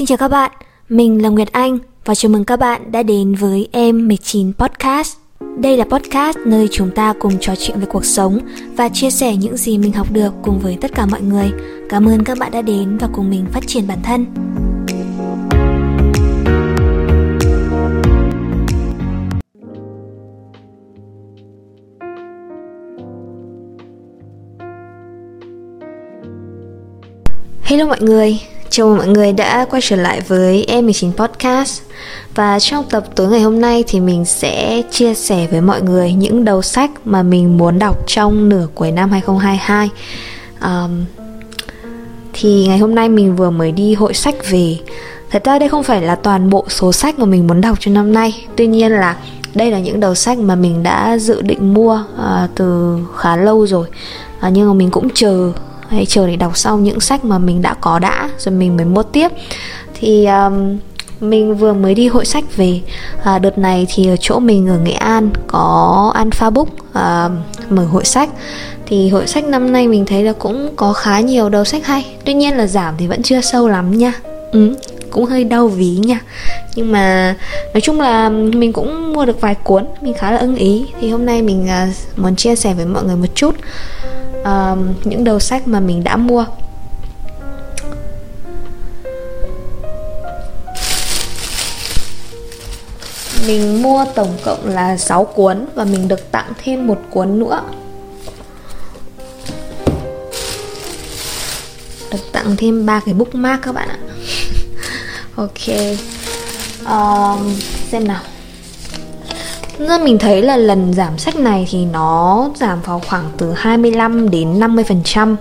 Xin chào các bạn, mình là Nguyệt Anh và chào mừng các bạn đã đến với Em 19 Podcast. Đây là podcast nơi chúng ta cùng trò chuyện về cuộc sống và chia sẻ những gì mình học được cùng với tất cả mọi người. Cảm ơn các bạn đã đến và cùng mình phát triển bản thân. Hello mọi người, chào mừng mọi người đã quay trở lại với Em19 Podcast. Và trong tập tối ngày hôm nay thì mình sẽ chia sẻ với mọi người những đầu sách mà mình muốn đọc trong nửa cuối năm 2022 um, Thì ngày hôm nay mình vừa mới đi hội sách về. Thật ra đây không phải là toàn bộ số sách mà mình muốn đọc cho năm nay. Tuy nhiên là đây là những đầu sách mà mình đã dự định mua uh, từ khá lâu rồi. Uh, Nhưng mà mình cũng chờ hay chờ để đọc xong những sách mà mình đã có đã rồi mình mới mua tiếp. Thì um, mình vừa mới đi hội sách về à, đợt này thì ở chỗ mình ở nghệ an có alpha book à, mở hội sách. Thì hội sách năm nay mình thấy là cũng có khá nhiều đầu sách hay. Tuy nhiên là giảm thì vẫn chưa sâu lắm nha. Ừ, cũng hơi đau ví nha. Nhưng mà nói chung là mình cũng mua được vài cuốn mình khá là ưng ý. Thì hôm nay mình à, muốn chia sẻ với mọi người một chút uh, những đầu sách mà mình đã mua. Mình mua tổng cộng là 6 cuốn và mình được tặng thêm một cuốn nữa. Được tặng thêm ba cái bookmark các bạn ạ. Ok. Um, xem nào nên mình thấy là lần giảm sách này thì nó giảm vào khoảng từ 25 đến 50%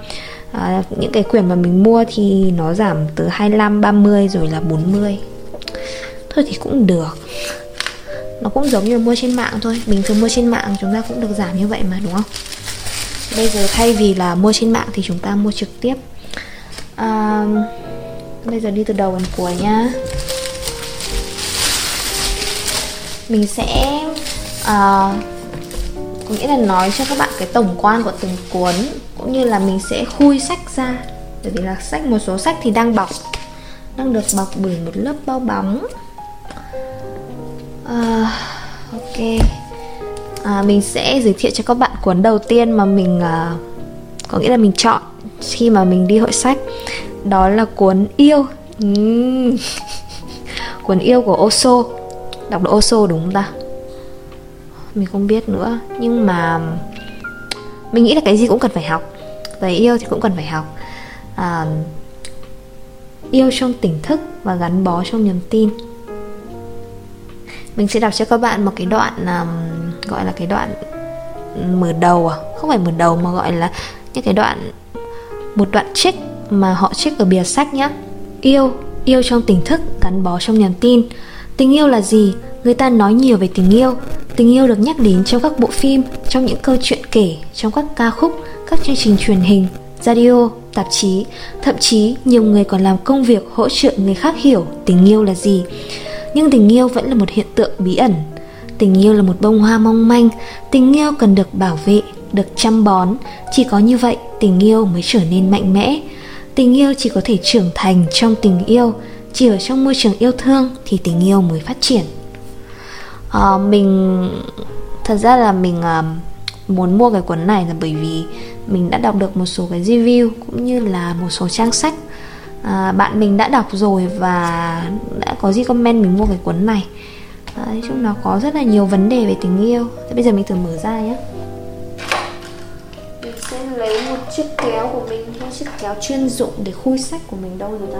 à, Những cái quyển mà mình mua thì nó giảm từ 25, 30 rồi là 40 Thôi thì cũng được. Nó cũng giống như mua trên mạng thôi. Bình thường mua trên mạng chúng ta cũng được giảm như vậy mà đúng không? Bây giờ thay vì là mua trên mạng thì chúng ta mua trực tiếp. À, Bây giờ đi từ đầu đến cuối nhá. Mình sẽ À, có nghĩa là nói cho các bạn cái tổng quan của từng cuốn cũng như là mình sẽ khui sách ra. Bởi vì là sách một số sách thì đang bọc đang được bọc bởi một lớp bao bóng. À, ok. À, mình sẽ giới thiệu cho các bạn cuốn đầu tiên mà mình à, có nghĩa là mình chọn khi mà mình đi hội sách. Đó là cuốn yêu. Uhm. cuốn yêu của Oso. Đọc là Oso đúng không ta? Mình không biết nữa. Nhưng mà mình nghĩ là cái gì cũng cần phải học. Về yêu thì cũng cần phải học. À, yêu trong tỉnh thức và gắn bó trong niềm tin. Mình sẽ đọc cho các bạn một cái đoạn um, gọi là cái đoạn mở đầu à? Không phải mở đầu mà gọi là những cái đoạn một đoạn trích mà họ trích ở bìa sách nhé yêu yêu trong tỉnh thức gắn bó trong niềm tin. Tình yêu là gì? Người ta nói nhiều về tình yêu. Tình yêu được nhắc đến trong các bộ phim, trong những câu chuyện kể, trong các ca khúc, các chương trình truyền hình, radio, tạp chí, thậm chí nhiều người còn làm công việc hỗ trợ người khác hiểu tình yêu là gì. Nhưng tình yêu vẫn là một hiện tượng bí ẩn. Tình yêu là một bông hoa mong manh, tình yêu cần được bảo vệ, được chăm bón, chỉ có như vậy tình yêu mới trở nên mạnh mẽ. Tình yêu chỉ có thể trưởng thành trong tình yêu, chỉ ở trong môi trường yêu thương thì tình yêu mới phát triển uh, mình thật ra là mình uh, muốn mua cái cuốn này là bởi vì mình đã đọc được một số cái review cũng như là một số trang sách. Uh, bạn mình đã đọc rồi và đã có gì comment mình mua cái cuốn này. Nói chung nó có rất là nhiều vấn đề về tình yêu. Thế bây giờ mình thử mở ra nhé. Mình sẽ lấy một chiếc kéo của mình một chiếc kéo chuyên dụng để khui sách của mình đâu rồi ta?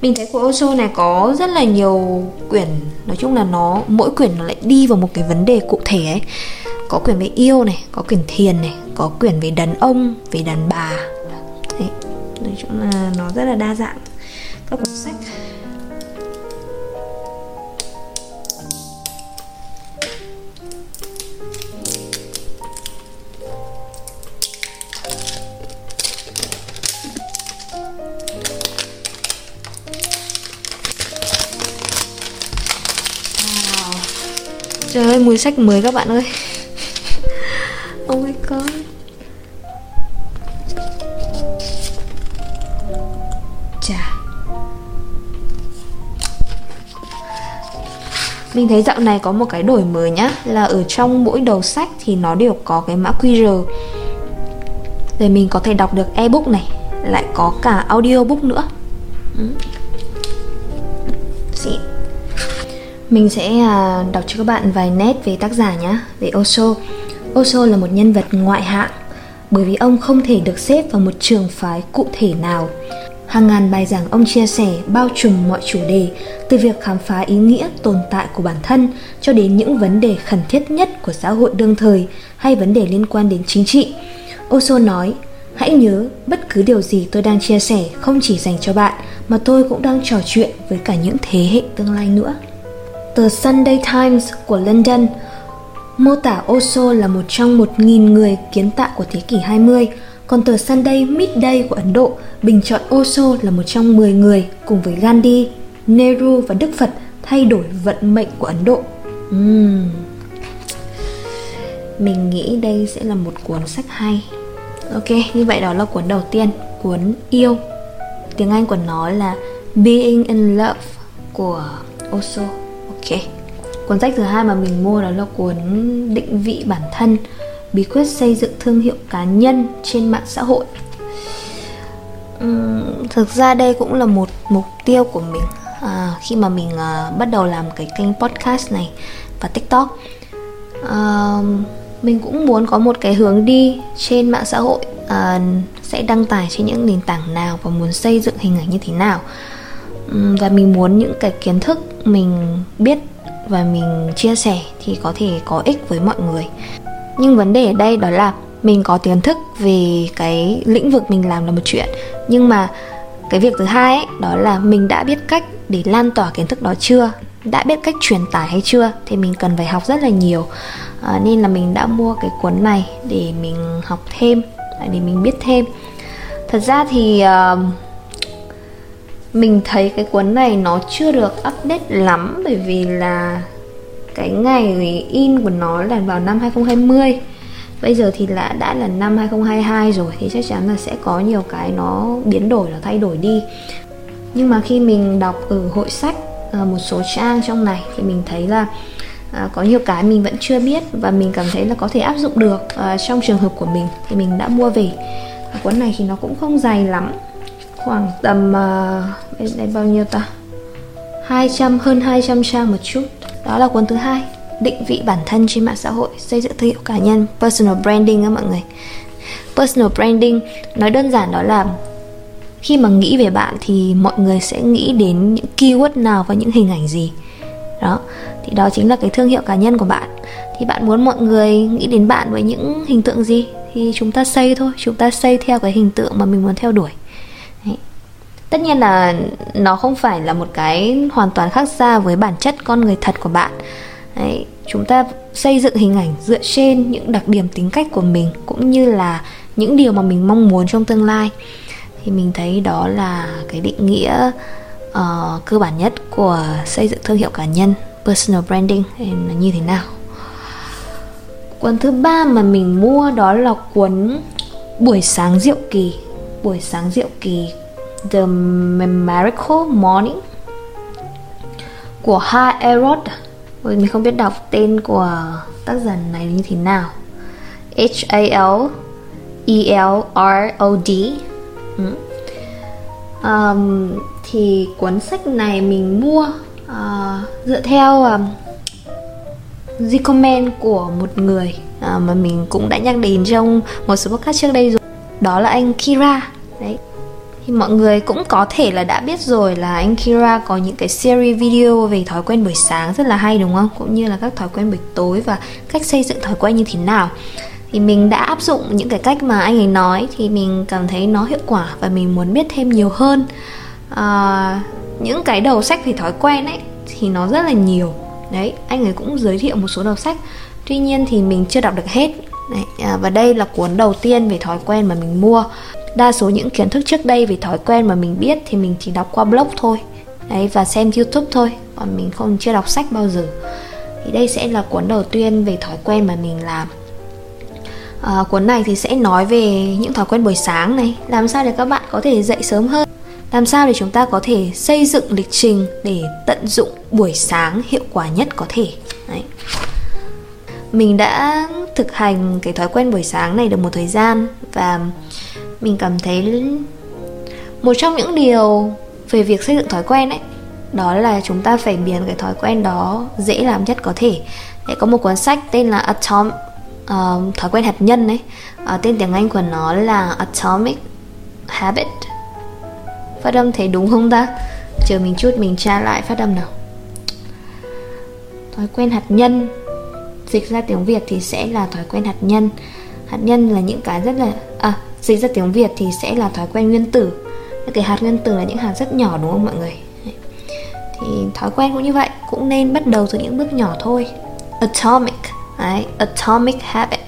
Mình thấy của Osho này có rất là nhiều quyển nói chung là nó mỗi quyển nó lại đi vào một cái vấn đề cụ thể ấy. Có quyển về yêu này có quyển thiền này có quyển về đàn ông về đàn bà. Đấy, nói chung là nó rất là đa dạng. Các cuốn sách. Trời ơi, mùi sách mới các bạn ơi. Oh my god. Chà. Mình thấy dạo này có một cái đổi mới nhá Là ở trong mỗi đầu sách thì nó đều có cái mã QR Để mình có thể đọc được ebook này Lại có cả audiobook nữa. Ừ. mình sẽ à, đọc cho các bạn vài nét về tác giả nhé về Osho Osho là một nhân vật ngoại hạng bởi vì ông không thể được xếp vào một trường phái cụ thể nào Hàng ngàn bài giảng ông chia sẻ bao trùm mọi chủ đề, từ việc khám phá ý nghĩa tồn tại của bản thân cho đến những vấn đề khẩn thiết nhất của xã hội đương thời hay vấn đề liên quan đến chính trị. Osho nói, hãy nhớ bất cứ điều gì tôi đang chia sẻ không chỉ dành cho bạn mà tôi cũng đang trò chuyện với cả những thế hệ tương lai nữa. Tờ Sunday Times của London mô tả Osho là một trong một nghìn người kiến tạo của thế kỷ 20, còn tờ Sunday Midday của Ấn Độ bình chọn Osho là một trong 10 người cùng với Gandhi, Nehru và Đức Phật thay đổi vận mệnh của Ấn Độ. Uhm. Mình nghĩ đây sẽ là một cuốn sách hay. Ok, như vậy đó là cuốn đầu tiên, cuốn Yêu. Tiếng Anh của nó là Being in Love của Osho. Ok. Cuốn sách thứ hai mà mình mua đó là cuốn Định vị bản thân bí quyết xây dựng thương hiệu cá nhân trên mạng xã hội. Uhm, thực ra đây cũng là một mục tiêu của mình à, khi mà mình à, bắt đầu làm cái kênh podcast này và tiktok. À, mình cũng muốn có một cái hướng đi trên mạng xã hội à, sẽ đăng tải trên những nền tảng nào và muốn xây dựng hình ảnh như thế nào và mình muốn những cái kiến thức mình biết và mình chia sẻ thì có thể có ích với mọi người. Nhưng vấn đề ở đây đó là mình có kiến thức về cái lĩnh vực mình làm là một chuyện. Nhưng mà cái việc thứ hai ấy đó là mình đã biết cách để lan tỏa kiến thức đó chưa? Đã biết cách truyền tải hay chưa? Thì mình cần phải học rất là nhiều. À, nên là mình đã mua cái cuốn này để mình học thêm để mình biết thêm. Thật ra thì uh, mình thấy cái cuốn này nó chưa được update lắm bởi vì là cái ngày in của nó là vào năm 2020 Bây giờ thì là đã là năm 2022 rồi thì chắc chắn là sẽ có nhiều cái nó biến đổi nó thay đổi đi. Nhưng mà khi mình đọc ở hội sách ờ, một số trang trong này thì mình thấy là à, có nhiều cái mình vẫn chưa biết và mình cảm thấy là có thể áp dụng được à, trong trường hợp của mình. Thì mình đã mua về. À, cuốn này thì nó cũng không dày lắm khoảng tầm ờ, bên đây bao nhiêu ta? 200 hơn 200 trang một chút. Đó là cuốn thứ hai. Định vị bản thân trên mạng xã hội, xây dựng thương hiệu cá nhân, personal branding á mọi người. Personal branding, nói đơn giản đó là khi mà nghĩ về bạn thì mọi người sẽ nghĩ đến những keyword nào và những hình ảnh gì. Đó, thì đó chính là cái thương hiệu cá nhân của bạn. Thì bạn muốn mọi người nghĩ đến bạn với những hình tượng gì thì chúng ta xây thôi, chúng ta xây theo cái hình tượng mà mình muốn theo đuổi tất nhiên là nó không phải là một cái hoàn toàn khác xa với bản chất con người thật của bạn. Đấy, chúng ta xây dựng hình ảnh dựa trên những đặc điểm tính cách của mình cũng như là những điều mà mình mong muốn trong tương lai. Thì mình thấy đó là cái định nghĩa uh, cơ bản nhất của xây dựng thương hiệu cá nhân personal branding là như thế nào. Cuốn thứ ba mà mình mua đó là cuốn buổi sáng diệu kỳ. Buổi sáng diệu kỳ The Miracle Morning của Ha Erod. Ôi, mình không biết đọc tên của tác giả này như thế nào. H A L E L R O D. Ừ. um, thì cuốn sách này mình mua uh, dựa theo um, recommend của một người uh, mà mình cũng đã nhắc đến trong một số podcast trước đây rồi. Đó là anh Kira. Đấy thì mọi người cũng có thể là đã biết rồi là anh Kira có những cái series video về thói quen buổi sáng rất là hay đúng không? Cũng như là các thói quen buổi tối và cách xây dựng thói quen như thế nào. Thì mình đã áp dụng những cái cách mà anh ấy nói thì mình cảm thấy nó hiệu quả và mình muốn biết thêm nhiều hơn. À, những cái đầu sách về thói quen ấy thì nó rất là nhiều. Đấy, anh ấy cũng giới thiệu một số đầu sách. Tuy nhiên thì mình chưa đọc được hết. Đấy, à, và đây là cuốn đầu tiên về thói quen mà mình mua đa số những kiến thức trước đây về thói quen mà mình biết thì mình chỉ đọc qua blog thôi. Đấy và xem youtube thôi còn mình không chưa đọc sách bao giờ. Thì đây sẽ là cuốn đầu tiên về thói quen mà mình làm. À, cuốn này thì sẽ nói về những thói quen buổi sáng này. Làm sao để các bạn có thể dậy sớm hơn? Làm sao để chúng ta có thể xây dựng lịch trình để tận dụng buổi sáng hiệu quả nhất có thể? Đấy. mình đã thực hành cái thói quen buổi sáng này được một thời gian và mình cảm thấy một trong những điều về việc xây dựng thói quen ấy đó là chúng ta phải biến cái thói quen đó dễ làm nhất có thể. Để có một cuốn sách tên là Atom uh, ờ, thói quen hạt nhân ấy uh, tên tiếng Anh của nó là Atomic Habit. Phát âm thấy đúng không ta? Chờ mình chút mình tra lại phát âm nào. Thói quen hạt nhân dịch ra tiếng Việt thì sẽ là thói quen hạt nhân hạt nhân là những cái rất là à dịch ra tiếng Việt thì sẽ là thói quen nguyên tử. Những cái hạt nguyên tử là những hạt rất nhỏ đúng không mọi người? Thì thói quen cũng như vậy cũng nên bắt đầu từ những bước nhỏ thôi. Atomic Đấy, atomic habit.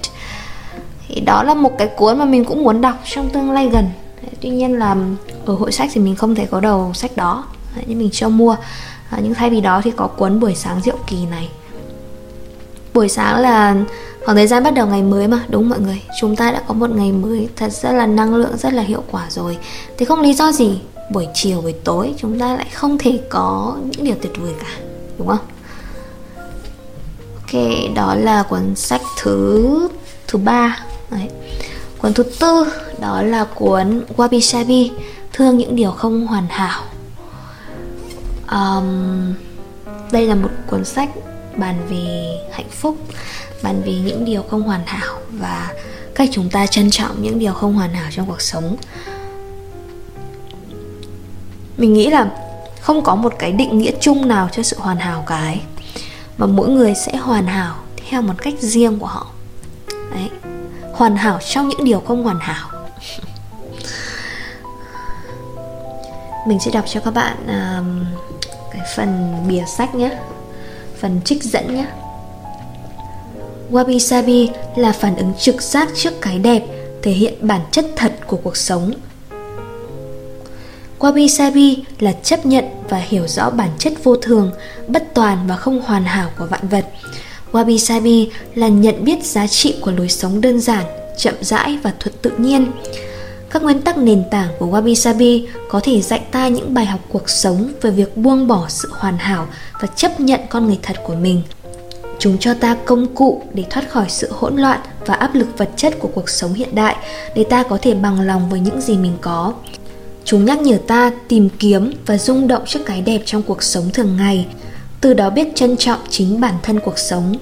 Thì đó là một cái cuốn mà mình cũng muốn đọc trong tương lai gần. Tuy nhiên là ở hội sách thì mình không thể có đầu sách đó. Đấy, nhưng mình cho mua. À, nhưng thay vì đó thì có cuốn buổi sáng diệu kỳ này buổi sáng là khoảng thời gian bắt đầu ngày mới mà đúng mọi người? Chúng ta đã có một ngày mới thật rất là năng lượng rất là hiệu quả rồi. Thì không lý do gì buổi chiều buổi tối chúng ta lại không thể có những điều tuyệt vời cả đúng không? Ok đó là cuốn sách thứ thứ ba. Đấy. cuốn thứ tư đó là cuốn Wabi Sabi thương những điều không hoàn hảo. Um, đây là một cuốn sách bàn về hạnh phúc bàn về những điều không hoàn hảo và cách chúng ta trân trọng những điều không hoàn hảo trong cuộc sống. Mình nghĩ là không có một cái định nghĩa chung nào cho sự hoàn hảo cả ấy mà mỗi người sẽ hoàn hảo theo một cách riêng của họ. Đấy hoàn hảo trong những điều không hoàn hảo. Mình sẽ đọc cho các bạn uh, cái phần bìa sách nhé phần trích dẫn nhé Wabi Sabi là phản ứng trực giác trước cái đẹp, thể hiện bản chất thật của cuộc sống. Wabi Sabi là chấp nhận và hiểu rõ bản chất vô thường, bất toàn và không hoàn hảo của vạn vật. Wabi Sabi là nhận biết giá trị của lối sống đơn giản, chậm rãi và thuật tự nhiên. Các nguyên tắc nền tảng của Wabi Sabi có thể dạy ta những bài học cuộc sống về việc buông bỏ sự hoàn hảo và chấp nhận con người thật của mình. Chúng cho ta công cụ để thoát khỏi sự hỗn loạn và áp lực vật chất của cuộc sống hiện đại để ta có thể bằng lòng với những gì mình có. Chúng nhắc nhở ta tìm kiếm và rung động trước cái đẹp trong cuộc sống thường ngày, từ đó biết trân trọng chính bản thân cuộc sống.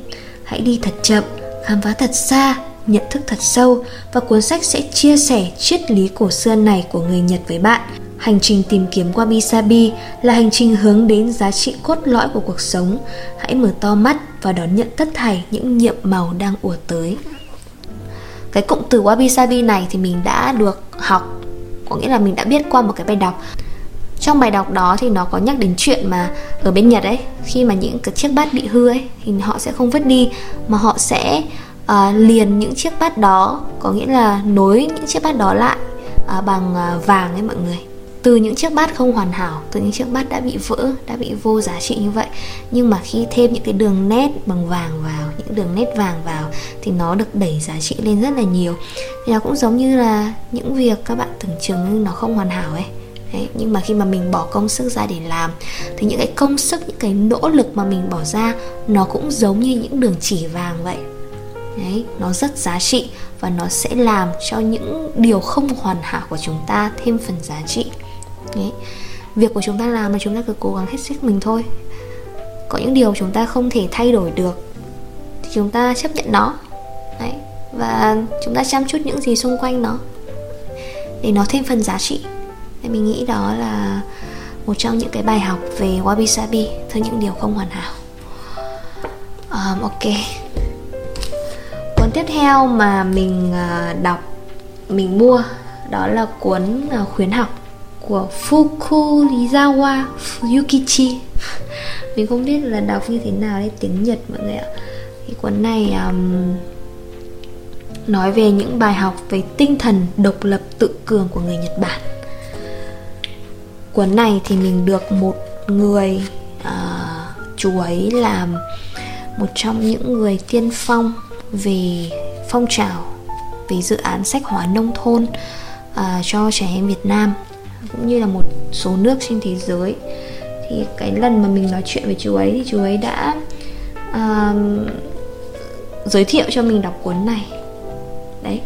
Hãy đi thật chậm, khám phá thật xa, nhận thức thật sâu và cuốn sách sẽ chia sẻ triết lý cổ xưa này của người Nhật với bạn. Hành trình tìm kiếm Wabi Sabi là hành trình hướng đến giá trị cốt lõi của cuộc sống. Hãy mở to mắt và đón nhận tất thảy những nhiệm màu đang ùa tới. Cái cụm từ Wabi Sabi này thì mình đã được học, có nghĩa là mình đã biết qua một cái bài đọc trong bài đọc đó thì nó có nhắc đến chuyện mà ở bên Nhật ấy khi mà những cái chiếc bát bị hư ấy thì họ sẽ không vứt đi mà họ sẽ à, liền những chiếc bát đó có nghĩa là nối những chiếc bát đó lại à, bằng à, vàng ấy mọi người. Từ những chiếc bát không hoàn hảo từ những chiếc bát đã bị vỡ đã bị vô giá trị như vậy nhưng mà khi thêm những cái đường nét bằng vàng vào những đường nét vàng vào thì nó được đẩy giá trị lên rất là nhiều. Thì nó cũng giống như là những việc các bạn tưởng chừng nó không hoàn hảo ấy. Đấy, nhưng mà khi mà mình bỏ công sức ra để làm thì những cái công sức những cái nỗ lực mà mình bỏ ra nó cũng giống như những đường chỉ vàng vậy. Đấy, nó rất giá trị và nó sẽ làm cho những điều không hoàn hảo của chúng ta thêm phần giá trị Đấy. việc của chúng ta làm mà chúng ta cứ cố gắng hết sức mình thôi có những điều chúng ta không thể thay đổi được thì chúng ta chấp nhận nó Đấy. và chúng ta chăm chút những gì xung quanh nó để nó thêm phần giá trị thì mình nghĩ đó là một trong những cái bài học về wabi sabi thứ những điều không hoàn hảo um, ok tiếp theo mà mình ờ, đọc mình mua đó là cuốn ờ, khuyến học của Fukulizawa Yukichi mình không biết là đọc như thế nào đấy tiếng Nhật mọi người ạ. Cái cuốn này um, nói về những bài học về tinh thần độc lập tự cường của người Nhật Bản. Cuốn này thì mình được một người uh, chú ấy làm một trong những người tiên phong về phong trào về dự án sách hóa nông thôn uh, cho trẻ em Việt Nam cũng như là một số nước trên thế giới. Thì cái lần mà mình nói chuyện với chú ấy thì chú ấy đã uh, giới thiệu cho mình đọc cuốn này. Đấy.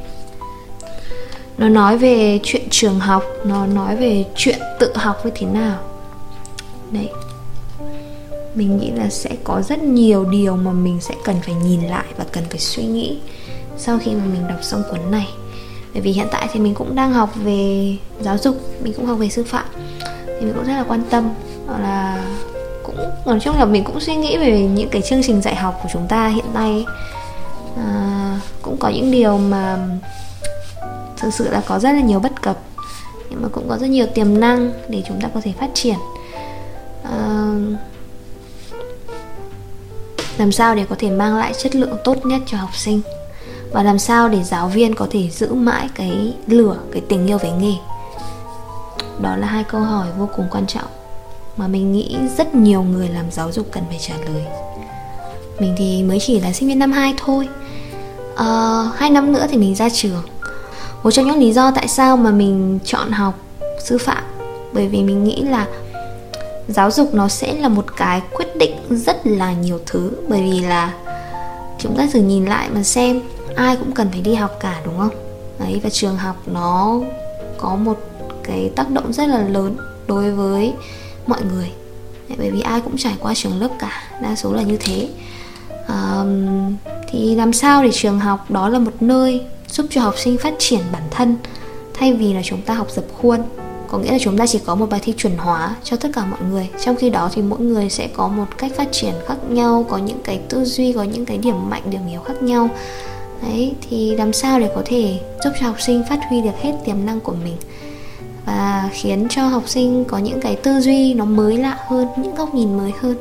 Nó nói về chuyện trường học nó nói về chuyện tự học như thế nào. Đấy mình nghĩ là sẽ có rất nhiều điều mà mình sẽ cần phải nhìn lại và cần phải suy nghĩ sau khi mà mình đọc xong cuốn này. Bởi vì hiện tại thì mình cũng đang học về giáo dục mình cũng học về sư phạm thì mình cũng rất là quan tâm. Là cũng nói chung là mình cũng suy nghĩ về những cái chương trình dạy học của chúng ta hiện nay à, cũng có những điều mà thực sự là có rất là nhiều bất cập nhưng mà cũng có rất nhiều tiềm năng để chúng ta có thể phát triển. À, làm sao để có thể mang lại chất lượng tốt nhất cho học sinh? Và làm sao để giáo viên có thể giữ mãi cái lửa cái tình yêu với nghề? Đó là hai câu hỏi vô cùng quan trọng mà mình nghĩ rất nhiều người làm giáo dục cần phải trả lời. Mình thì mới chỉ là sinh viên năm 2 thôi. À, hai năm nữa thì mình ra trường. Một trong những lý do tại sao mà mình chọn học sư phạm bởi vì mình nghĩ là giáo dục nó sẽ là một cái quyết định rất là nhiều thứ. Bởi vì là chúng ta thử nhìn lại mà xem ai cũng cần phải đi học cả đúng không? Đấy và trường học nó có một cái tác động rất là lớn đối với mọi người. Bởi vì ai cũng trải qua trường lớp cả đa số là như thế. Um, thì làm sao để trường học đó là một nơi giúp cho học sinh phát triển bản thân thay vì là chúng ta học dập khuôn? Có nghĩa là chúng ta chỉ có một bài thi chuẩn hóa cho tất cả mọi người. Trong khi đó thì mỗi người sẽ có một cách phát triển khác nhau, có những cái tư duy, có những cái điểm mạnh, điểm yếu khác nhau. Đấy, thì làm sao để có thể giúp cho học sinh phát huy được hết tiềm năng của mình và khiến cho học sinh có những cái tư duy nó mới lạ hơn, những góc nhìn mới hơn?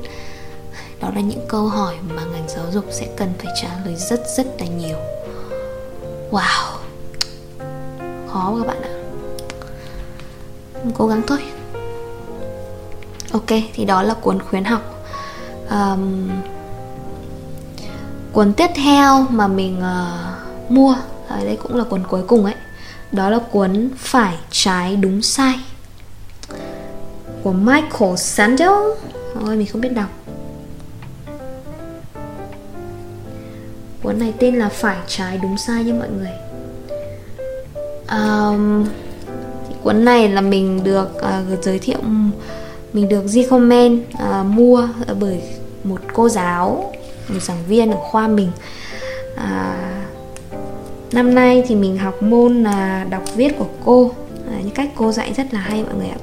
Đó là những câu hỏi mà ngành giáo dục sẽ cần phải trả lời rất rất là nhiều. Wow! Khó các bạn cố gắng thôi ok thì đó là cuốn khuyến học. Um, cuốn tiếp theo mà mình uh, mua ở đây cũng là cuốn cuối cùng ấy đó là cuốn phải trái đúng sai của Michael Sandel. Ôi mình không biết đọc. Cuốn này tên là phải trái đúng sai nha mọi người. Um, cuốn này là mình được uh, giới thiệu mình được recommend uh, mua bởi một cô giáo một giảng viên ở khoa mình. À, năm nay thì mình học môn là đọc viết của cô. À, những cách cô dạy rất là hay mọi người ạ.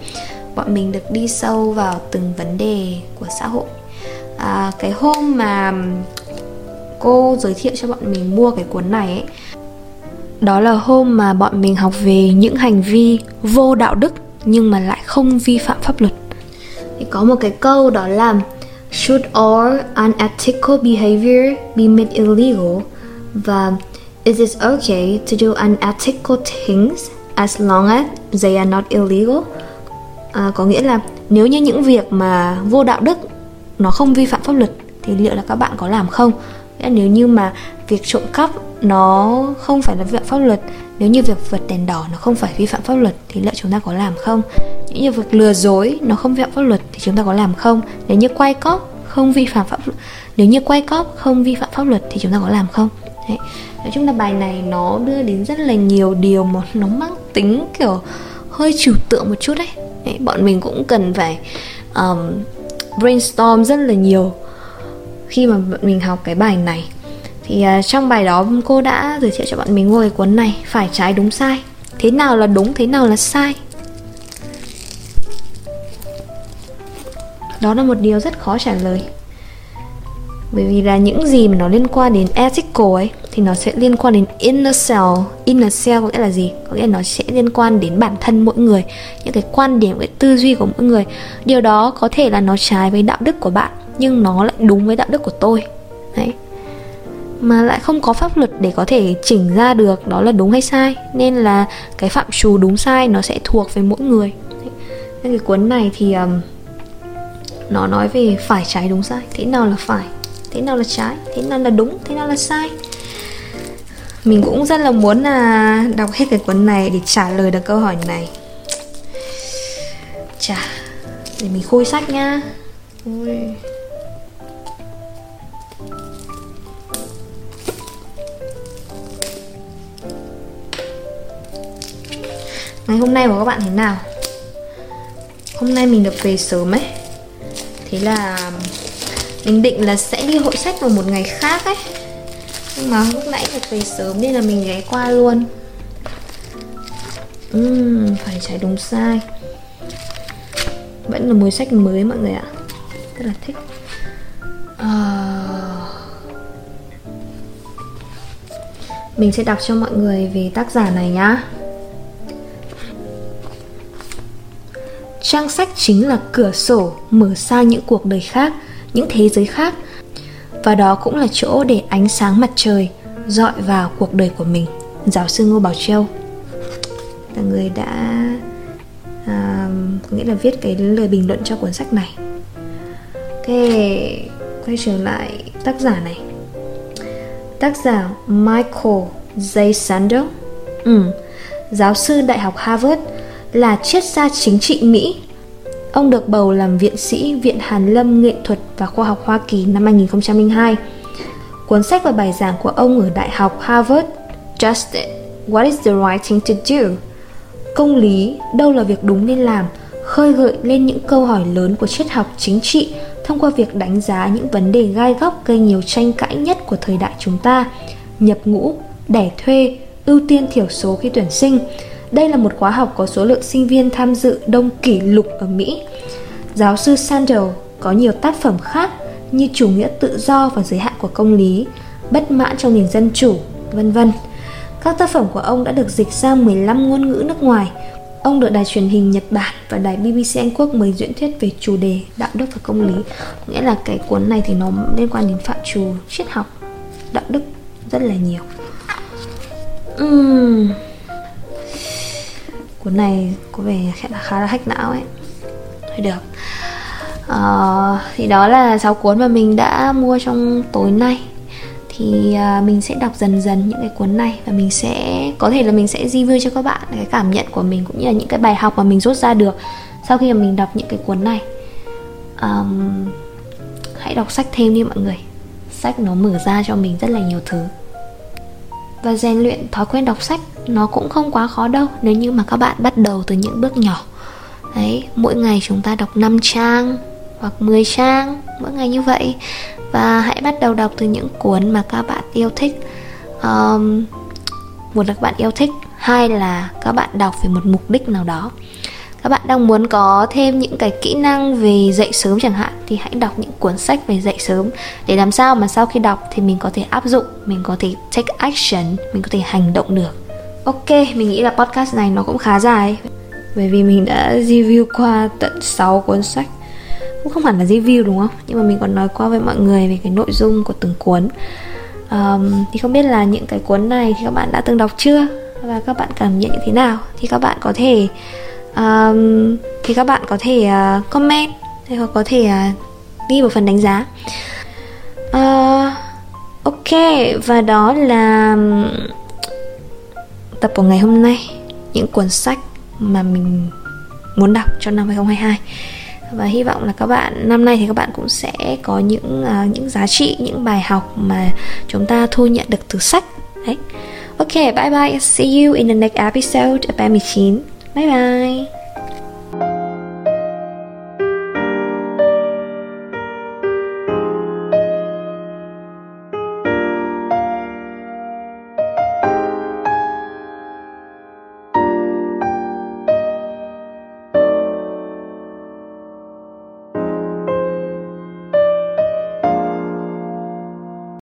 Bọn mình được đi sâu vào từng vấn đề của xã hội. À, cái hôm mà cô giới thiệu cho bọn mình mua cái cuốn này ấy đó là hôm mà bọn mình học về những hành vi vô đạo đức nhưng mà lại không vi phạm pháp luật. Thì có một cái câu đó là should all unethical behavior be made illegal? Và is it okay to do unethical things as long as they are not illegal? À, có nghĩa là nếu như những việc mà vô đạo đức nó không vi phạm pháp luật thì liệu là các bạn có làm không? Nếu như mà việc trộm cắp nó không phải là vi phạm pháp luật nếu như việc vượt đèn đỏ nó không phải vi phạm pháp luật thì liệu chúng ta có làm không? Những như việc lừa dối nó không vi phạm pháp luật thì chúng ta có làm không? Nếu như quay cóp không vi phạm pháp luật nếu như quay cóp không vi phạm pháp luật thì chúng ta có làm không? Đấy. nói chung là bài này nó đưa đến rất là nhiều điều mà nó mang tính kiểu hơi trừu tượng một chút đấy, đấy bọn mình cũng cần phải um, brainstorm rất là nhiều khi mà mình học cái bài này. Thì uh, trong bài đó cô đã giới thiệu cho bọn mình mua cái cuốn này phải trái đúng sai. Thế nào là đúng thế nào là sai? Đó là một điều rất khó trả lời. Bởi vì là những gì mà nó liên quan đến ethical ấy thì nó sẽ liên quan đến inner self. Inner self có nghĩa là gì? Có nghĩa là nó sẽ liên quan đến bản thân mỗi người những cái quan điểm cái tư duy của mỗi người. Điều đó có thể là nó trái với đạo đức của bạn nhưng nó lại đúng với đạo đức của tôi. Đấy. Mà lại không có pháp luật để có thể chỉnh ra được đó là đúng hay sai. Nên là cái phạm trù đúng sai nó sẽ thuộc về mỗi người. Nên cái cuốn này thì um, nó nói về phải trái đúng sai. Thế nào là phải? Thế nào là trái? Thế nào là đúng? Thế nào là sai? Mình cũng rất là muốn là đọc hết cái cuốn này để trả lời được câu hỏi này. Để mình khui sách nha Ui. Ngày hôm nay của các bạn thế nào? Hôm nay mình được về sớm ấy. Thế là mình định là sẽ đi hội sách vào một ngày khác ấy. Nhưng mà lúc nãy được về sớm nên là mình ghé qua luôn. Uhm, phải trái đúng sai. Vẫn là mùi sách mới mọi người ạ. Rất là thích. À, mình sẽ đọc cho mọi người về tác giả này nhá. Trang sách chính là cửa sổ mở sang những cuộc đời khác những thế giới khác. Và đó cũng là chỗ để ánh sáng mặt trời dọi vào cuộc đời của mình. Giáo sư ngô bảo châu. Là người đã à, nghĩa là viết cái lời bình luận cho cuốn sách này. Ok quay trở lại tác giả này. Tác giả michael j. Sandel ừ, giáo sư đại học harvard là triết gia chính trị mỹ Ông được bầu làm viện sĩ Viện Hàn Lâm Nghệ thuật và Khoa học Hoa Kỳ năm 2002. Cuốn sách và bài giảng của ông ở Đại học Harvard Just What is the right thing to do? Công lý, đâu là việc đúng nên làm, khơi gợi lên những câu hỏi lớn của triết học chính trị thông qua việc đánh giá những vấn đề gai góc gây nhiều tranh cãi nhất của thời đại chúng ta, nhập ngũ, đẻ thuê, ưu tiên thiểu số khi tuyển sinh, đây là một khóa học có số lượng sinh viên tham dự đông kỷ lục ở Mỹ. Giáo sư Sandel có nhiều tác phẩm khác như chủ nghĩa tự do và giới hạn của công lý, bất mãn trong nền dân chủ, vân vân. Các tác phẩm của ông đã được dịch sang 15 ngôn ngữ nước ngoài. Ông được đài truyền hình Nhật Bản và đài BBC Anh Quốc mời diễn thuyết về chủ đề đạo đức và công lý. Nghĩa là cái cuốn này thì nó liên quan đến phạm trù triết học, đạo đức rất là nhiều. Uhm cuốn này có vẻ khá là hách não ấy. Thôi được. Uh, thì đó là 6 cuốn mà mình đã mua trong tối nay. Thì uh, mình sẽ đọc dần dần những cái cuốn này và mình sẽ có thể là mình sẽ review cho các bạn cái cảm nhận của mình cũng như là những cái bài học mà mình rút ra được sau khi mà mình đọc những cái cuốn này. Um, hãy đọc sách thêm đi mọi người. Sách nó mở ra cho mình rất là nhiều thứ. Và rèn luyện thói quen đọc sách nó cũng không quá khó đâu nếu như mà các bạn bắt đầu từ những bước nhỏ. Đấy mỗi ngày chúng ta đọc 5 trang hoặc 10 trang mỗi ngày như vậy. Và hãy bắt đầu đọc từ những cuốn mà các bạn yêu thích. Um, một là các bạn yêu thích hai là các bạn đọc về một mục đích nào đó. Các bạn đang muốn có thêm những cái kỹ năng về dậy sớm chẳng hạn thì hãy đọc những cuốn sách về dậy sớm. Để làm sao mà sau khi đọc thì mình có thể áp dụng mình có thể take action mình có thể hành động được ok mình nghĩ là podcast này nó cũng khá dài. Bởi vì mình đã review qua tận 6 cuốn sách. Cũng không hẳn là review đúng không? Nhưng mà mình còn nói qua với mọi người về cái nội dung của từng cuốn. Um, thì không biết là những cái cuốn này thì các bạn đã từng đọc chưa? Và các bạn cảm nhận như thế nào? Thì các bạn có thể um, thì các bạn có thể uh, comment hay có thể uh, ghi vào phần đánh giá. Uh, ok và đó là tập của ngày hôm nay những cuốn sách mà mình muốn đọc cho năm 2022 và hy vọng là các bạn năm nay thì các bạn cũng sẽ có những uh, những giá trị những bài học mà chúng ta thu nhận được từ sách. Đấy. Ok bye bye. See you in the next episode of 19 bye bye.